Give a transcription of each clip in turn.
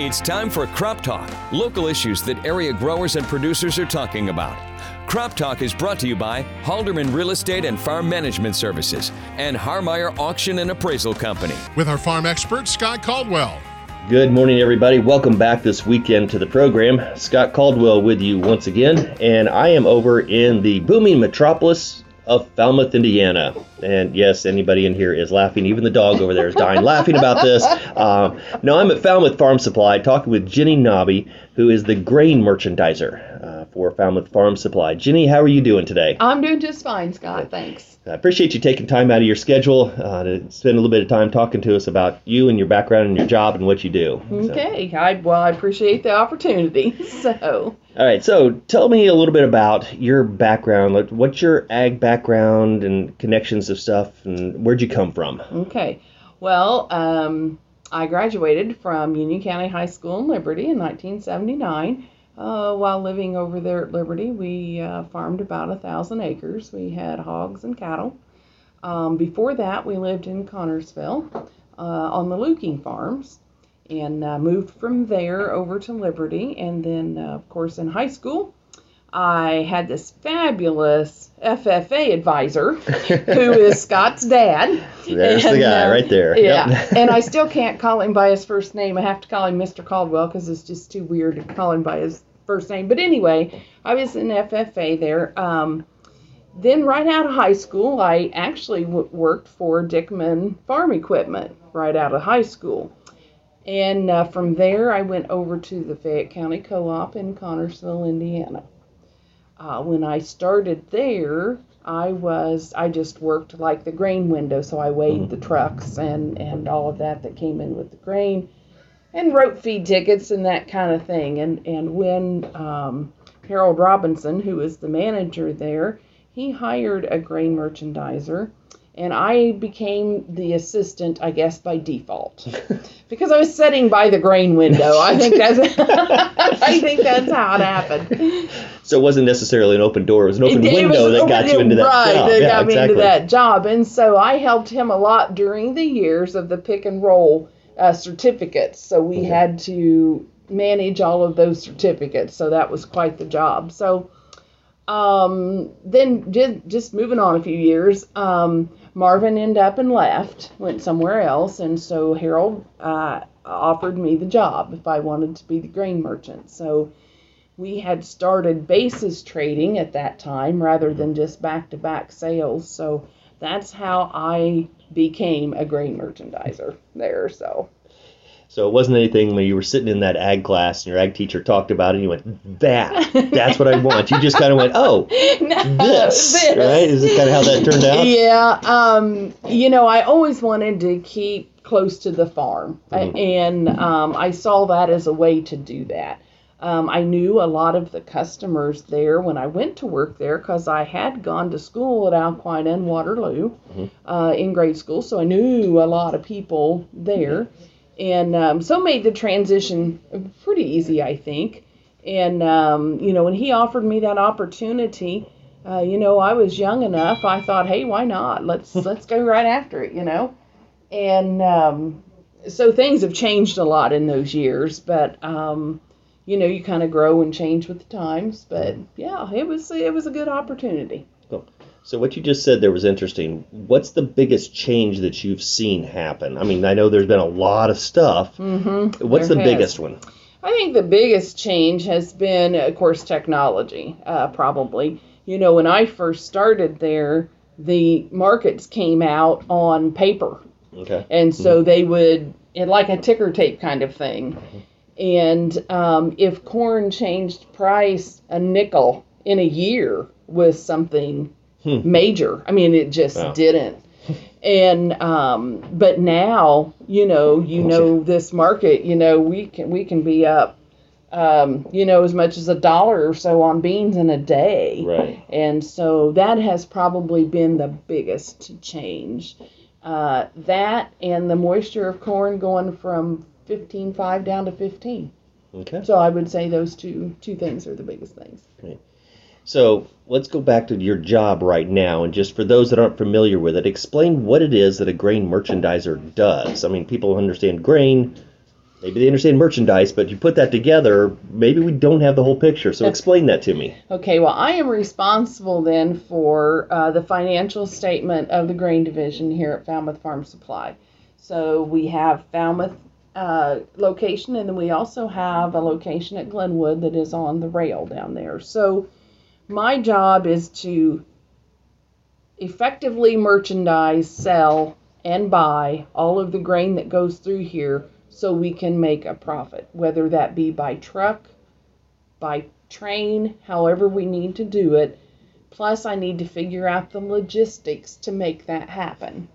It's time for Crop Talk, local issues that area growers and producers are talking about. Crop Talk is brought to you by Halderman Real Estate and Farm Management Services and Harmeyer Auction and Appraisal Company. With our farm expert, Scott Caldwell. Good morning, everybody. Welcome back this weekend to the program. Scott Caldwell with you once again, and I am over in the booming metropolis of Falmouth, Indiana. And yes, anybody in here is laughing. Even the dog over there is dying laughing about this. Um, no, I'm at Falmouth Farm Supply talking with Ginny Nobbe, who is the grain merchandiser uh, for Falmouth Farm Supply. Ginny, how are you doing today? I'm doing just fine, Scott. Thanks. I appreciate you taking time out of your schedule uh, to spend a little bit of time talking to us about you and your background and your job and what you do. Okay. So. I, well, I appreciate the opportunity. So. All right. So tell me a little bit about your background. What's your ag background and connections of stuff, and where'd you come from? Okay. Well, um, I graduated from Union County High School in Liberty in 1979. Uh, while living over there at Liberty, we uh, farmed about a thousand acres. We had hogs and cattle. Um, before that, we lived in Connersville uh, on the Luking farms and uh, moved from there over to Liberty. And then, uh, of course, in high school, I had this fabulous FFA advisor who is Scott's dad. There's and, the guy uh, right there. Yeah. Yep. and I still can't call him by his first name. I have to call him Mr. Caldwell because it's just too weird to call him by his first name. But anyway, I was in FFA there. Um, then, right out of high school, I actually w- worked for Dickman Farm Equipment right out of high school. And uh, from there, I went over to the Fayette County Co op in Connersville, Indiana. Uh, when I started there, I was I just worked like the grain window, so I weighed the trucks and and all of that that came in with the grain and wrote feed tickets and that kind of thing. And and when um, Harold Robinson, who was the manager there, he hired a grain merchandiser, and I became the assistant, I guess, by default, because I was sitting by the grain window. I think that's I think that's how it happened. So it wasn't necessarily an open door; it was an open it, window that open, got you into that right, job. That yeah, got me exactly. into that job, and so I helped him a lot during the years of the PIK and roll uh, certificates. So we mm-hmm. had to manage all of those certificates. So that was quite the job. So um, then just, just moving on a few years, um, Marvin ended up and left, went somewhere else. And so Harold uh, offered me the job if I wanted to be the grain merchant. So we had started basis trading at that time rather than just back to back sales. So that's how I became a grain merchandiser there. So. So it wasn't anything when you were sitting in that ag class and your ag teacher talked about it and you went, that, that's what I want. You just kind of went, oh, no, this, this, right? Is kind of how that turned out? Yeah. Um, you know, I always wanted to keep close to the farm. Mm-hmm. And um, I saw that as a way to do that. Um, I knew a lot of the customers there when I went to work there because I had gone to school at Alquina and Waterloo mm-hmm. uh, in grade school, so I knew a lot of people there, and um, so made the transition pretty easy, I think. And um, you know, when he offered me that opportunity, uh, you know, I was young enough. I thought, hey, why not? Let's let's go right after it, you know. And um, so things have changed a lot in those years, but um, you know, you kind of grow and change with the times. But yeah, it was it was a good opportunity. So what you just said there was interesting. What's the biggest change that you've seen happen? I mean, I know there's been a lot of stuff. Mm-hmm, What's the has. biggest one? I think the biggest change has been, of course, technology. Uh, probably, you know, when I first started there, the markets came out on paper. Okay. And so mm-hmm. they would, like a ticker tape kind of thing. Mm-hmm and um, if corn changed price a nickel in a year was something hmm. major. I mean, it just wow. didn't. And um, but now, you know, you know this market. You know, we can we can be up, um, you know, as much as a dollar or so on beans in a day. Right. And so that has probably been the biggest change. Uh, that and the moisture of corn going from 15.5 down to 15. Okay. So I would say those two two things are the biggest things. Okay. So let's go back to your job right now, and just for those that aren't familiar with it, explain what it is that a grain merchandiser does. I mean, people understand grain, maybe they understand merchandise, but you put that together, maybe we don't have the whole picture. So explain that to me. Okay, well, I am responsible then for uh, the financial statement of the grain division here at Falmouth Farm Supply. So we have Falmouth uh, location, and then we also have a location at Glenwood that is on the rail down there. So my job is to effectively merchandise, sell, and buy all of the grain that goes through here so we can make a profit, whether that be by truck, by train, however we need to do it. Plus, I need to figure out the logistics to make that happen.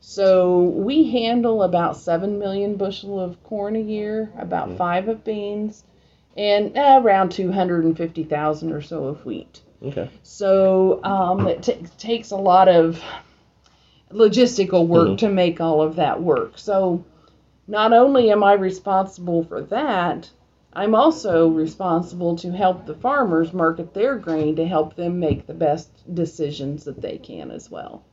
So we handle about 7 million bushel of corn a year, about Mm-hmm. 5 of beans, and uh, around 250,000 or so of wheat. Okay. So um, it t- takes a lot of logistical work to make all of that work. So not only am I responsible for that, I'm also responsible to help the farmers market their grain to help them make the best decisions that they can as well.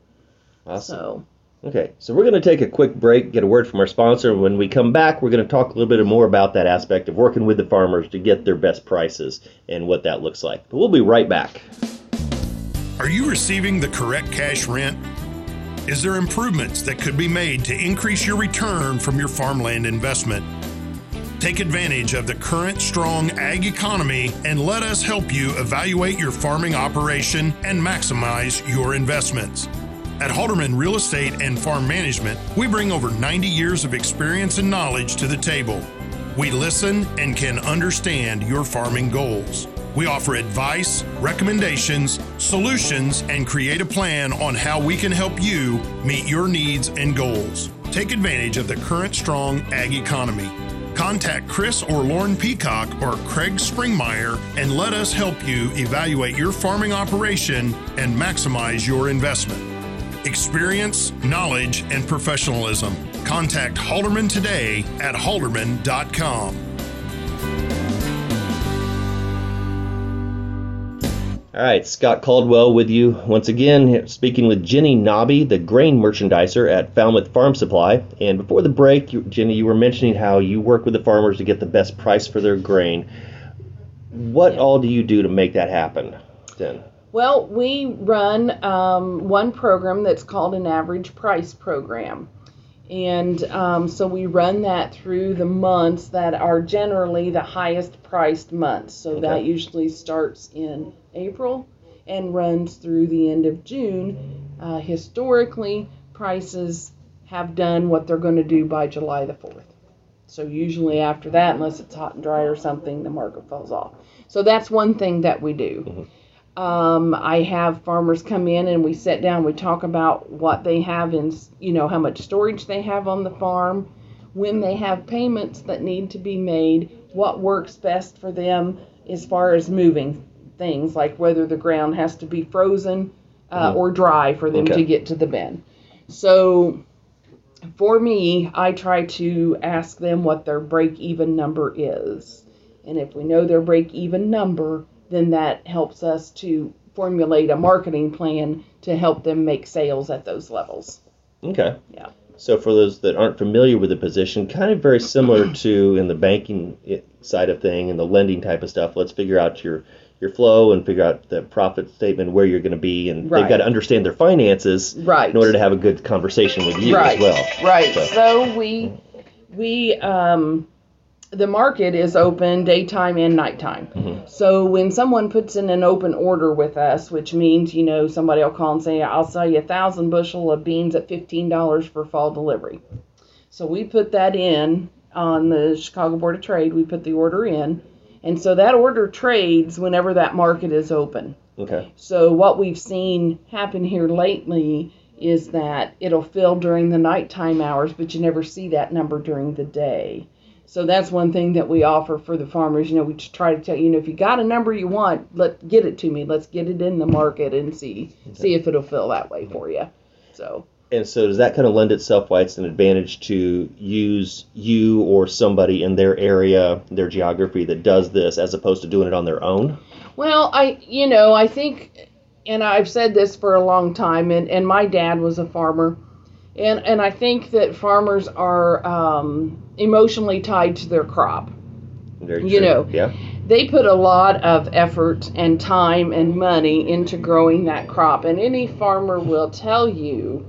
Awesome. So Okay, so we're going to take a quick break, get a word from our sponsor. When we come back, we're going to talk a little bit more about that aspect of working with the farmers to get their best prices and what that looks like. But we'll be right back. Are you receiving the correct cash rent? Is there improvements that could be made to increase your return from your farmland investment? Take advantage of the current strong ag economy and let us help you evaluate your farming operation and maximize your investments. At Halderman Real Estate and Farm Management, we bring over 90 years of experience and knowledge to the table. We listen and can understand your farming goals. We offer advice, recommendations, solutions, and create a plan on how we can help you meet your needs and goals. Take advantage of the current strong ag economy. Contact Chris or Lauren Peacock or Craig Springmeyer and let us help you evaluate your farming operation and maximize your investment. Experience, knowledge, and professionalism. Contact Halderman today at halderman.com. All right, Scott Caldwell with you once again, speaking with Ginny Nobbe, the grain merchandiser at Falmouth Farm Supply. And before the break, you, Ginny, you were mentioning how you work with the farmers to get the best price for their grain. What all do you do to make that happen then? Well, we run um, one program that's called an average price program. And um, so we run that through the months that are generally the highest priced months. So that usually starts in April and runs through the end of June. Uh, historically, prices have done what they're going to do by July the 4th. So usually after that, unless it's hot and dry or something, the market falls off. So that's one thing that we do. Um, I have farmers come in and we sit down, we talk about what they have in, you know, how much storage they have on the farm, when they have payments that need to be made, what works best for them as far as moving things, like whether the ground has to be frozen uh, or dry for them Okay. to get to the bin. So for me, I try to ask them what their break even number is. And if we know their break even number, then that helps us to formulate a marketing plan to help them make sales at those levels. Okay. Yeah. So for those that aren't familiar with the position, kind of very similar to in the banking side of thing and the lending type of stuff. Let's figure out your your flow and figure out the profit statement where you're going to be, and they've got to understand their finances Right. in order to have a good conversation with you right. as well. Right. So- So we we um the market is open daytime and nighttime. Mm-hmm. So when someone puts in an open order with us, which means you know somebody will call and say, "I'll sell you a thousand bushel of beans at fifteen dollars for fall delivery." So we put that in on the Chicago Board of Trade. We put the order in, and so that order trades whenever that market is open. Okay. So what we've seen happen here lately is that it'll fill during the nighttime hours, but you never see that number during the day. So that's one thing that we offer for the farmers. You know, we try to tell you, you know, if you got a number you want, let get it to me. Let's get it in the market and see see if it'll fill that way for you. So And so does that kind of lend itself why it's an advantage to use you or somebody in their area, their geography that does this as opposed to doing it on their own? Well, I, you know, I think, and I've said this for a long time, and, and my dad was a farmer. And and I think that farmers are um, emotionally tied to their crop. Very You true. know. Yeah. They put a lot of effort and time and money into growing that crop, and any farmer will tell you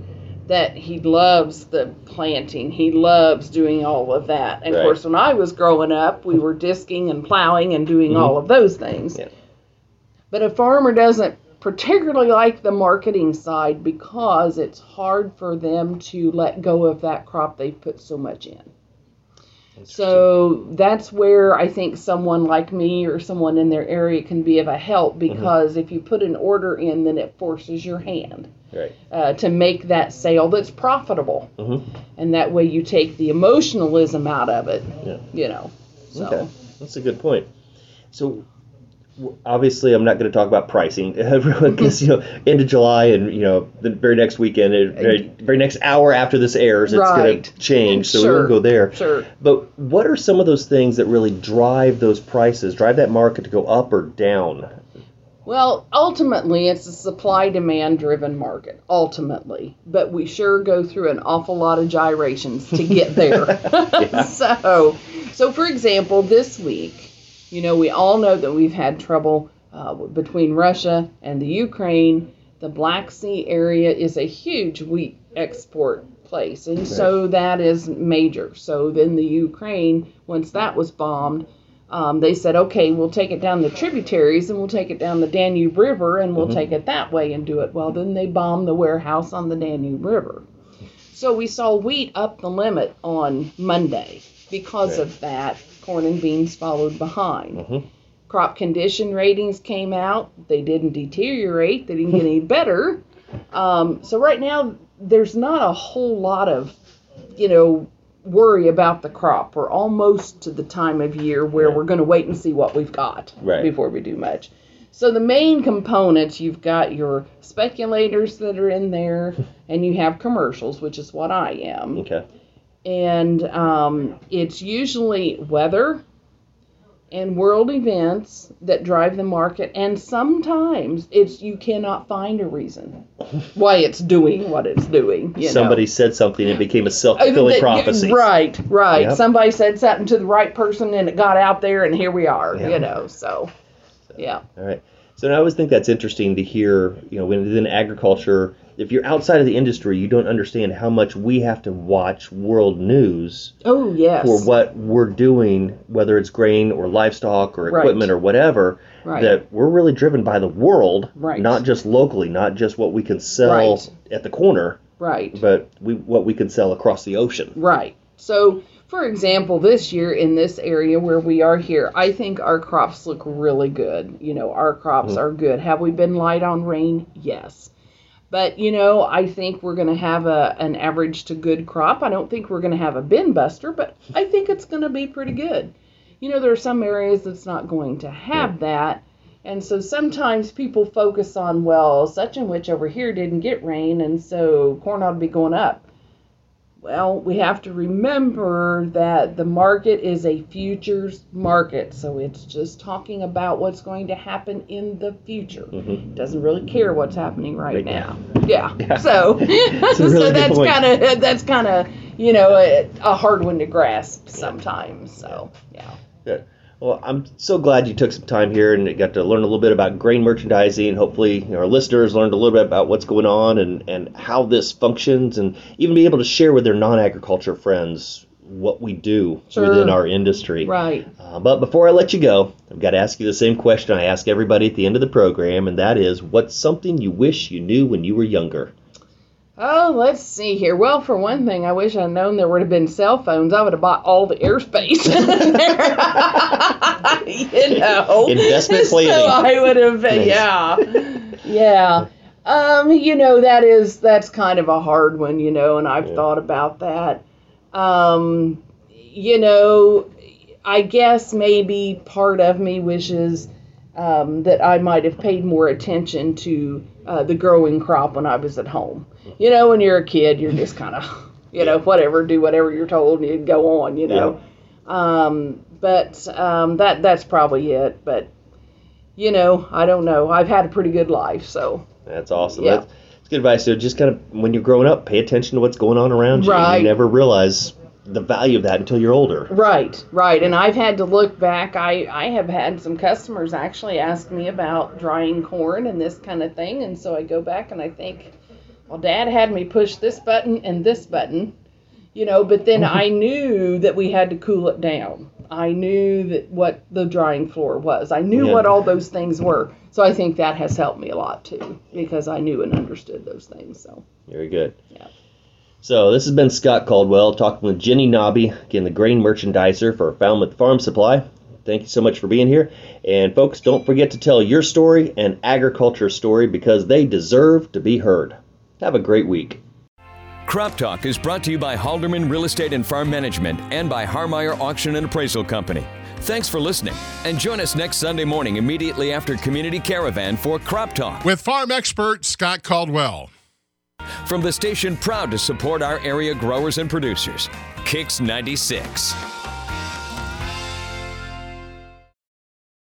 that he loves the planting. He loves doing all of that. And Right. of course, when I was growing up, we were disking and plowing and doing all of those things. Yeah. But a farmer doesn't particularly like the marketing side because it's hard for them to let go of that crop they've put so much in. So that's where I think someone like me or someone in their area can be of a help because if you put an order in, then it forces your hand Right. uh, to make that sale that's profitable. Mhm. And that way you take the emotionalism out of it, Yeah. you know. So. Okay, that's a good point. So, obviously, I'm not going to talk about pricing because you know, end of July and you know the very next weekend, very, very next hour after this airs, it's going to change. So we won't go there. Sure. But what are some of those things that really drive those prices, drive that market to go up or down? Well, ultimately, it's a supply demand driven market, ultimately. But we sure go through an awful lot of gyrations to get there. so, so, for example, this week, you know, we all know that we've had trouble uh, between Russia and the Ukraine. The Black Sea area is a huge wheat export place, and so that is major. So then the Ukraine, once that was bombed, um, they said, okay, we'll take it down the tributaries and we'll take it down the Danube River and we'll take it that way and do it. Well, then they bombed the warehouse on the Danube River. So we saw wheat up the limit on Monday because of that. Corn and beans followed behind. Crop condition ratings came out. They didn't deteriorate, they didn't get any better. Um, so right now, there's not a whole lot of, you know, worry about the crop. We're almost to the time of year where we're going to wait and see what we've got Right. before we do much. So the main components, you've got your speculators that are in there, and you have commercials, which is what I am. Okay. And um, it's usually weather and world events that drive the market, and sometimes it's you cannot find a reason why it's doing what it's doing. You know. Somebody said something and it became a self Uh, prophecy. Right, right. Yep. Somebody said something to the right person and it got out there and here we are, you know. So, yeah. All right. So I always think that's interesting to hear, you know, when within agriculture, if you're outside of the industry, you don't understand how much we have to watch world news Oh, yes. for what we're doing, whether it's grain or livestock or Right. equipment or whatever, Right. that we're really driven by the world, Right. not just locally, not just what we can sell Right. at the corner, Right. but we, what we can sell across the ocean. Right. So, for example, this year in this area where we are here, I think our crops look really good. You know, our crops mm-hmm. are good. Have we been light on rain? Yes. But, you know, I think we're going to have a an average to good crop. I don't think we're going to have a bin buster, but I think it's going to be pretty good. You know, there are some areas that's not going to have that. And so sometimes people focus on, well, such and which over here didn't get rain, and so corn ought to be going up. Well, we have to remember that the market is a futures market, so it's just talking about what's going to happen in the future. It doesn't really care what's happening right, Right now. now. Yeah. So, a really so that's kind of that's kind of you know a, a hard one to grasp sometimes. So yeah. Good. Well, I'm so glad you took some time here and got to learn a little bit about grain merchandising. Hopefully, you know, our listeners learned a little bit about what's going on and, and how this functions, and even be able to share with their non-agriculture friends what we do Sure. within our industry. Right. Uh, but before I let you go, I've got to ask you the same question I ask everybody at the end of the program, and that is, what's something you wish you knew when you were younger? Oh, let's see here. Well, for one thing, I wish I'd known there would have been cell phones. I would have bought all the airspace. you know, Investment So planning. I would have, Nice. yeah, yeah. Um, you know, that is that's kind of a hard one, you know, and I've thought about that. Um, you know, I guess maybe part of me wishes um, that I might have paid more attention to uh, the growing crop when I was at home. You know, when you're a kid, you're just kind of, you know, whatever, do whatever you're told, and you go on, you know. Um, but um, that that's probably it. But you know, I don't know. I've had a pretty good life, so That's awesome. Yeah. That's, It's good advice. So just kind of when you're growing up, pay attention to what's going on around you. Right. You never realize the value of that until you're older. Right, right. And I've had to look back. I, I have had some customers actually ask me about drying corn and this kind of thing. And so I go back and I think, well, Dad had me push this button and this button, you know, but then I knew that we had to cool it down. I knew that what the drying floor was. I knew Yeah. what all those things were. So I think that has helped me a lot too because I knew and understood those things. So Very good. Yeah. So this has been Scott Caldwell talking with Ginny Nobbe, again the grain merchandiser for Falmouth Farm Supply. Thank you so much for being here. And folks, don't forget to tell your story and agriculture story because they deserve to be heard. Have a great week. Crop Talk is brought to you by Halderman Real Estate and Farm Management and by Harmeyer Auction and Appraisal Company. Thanks for listening, and join us next Sunday morning immediately after Community Caravan for Crop Talk. With farm expert Scott Caldwell. From the station proud to support our area growers and producers, Kicks 96.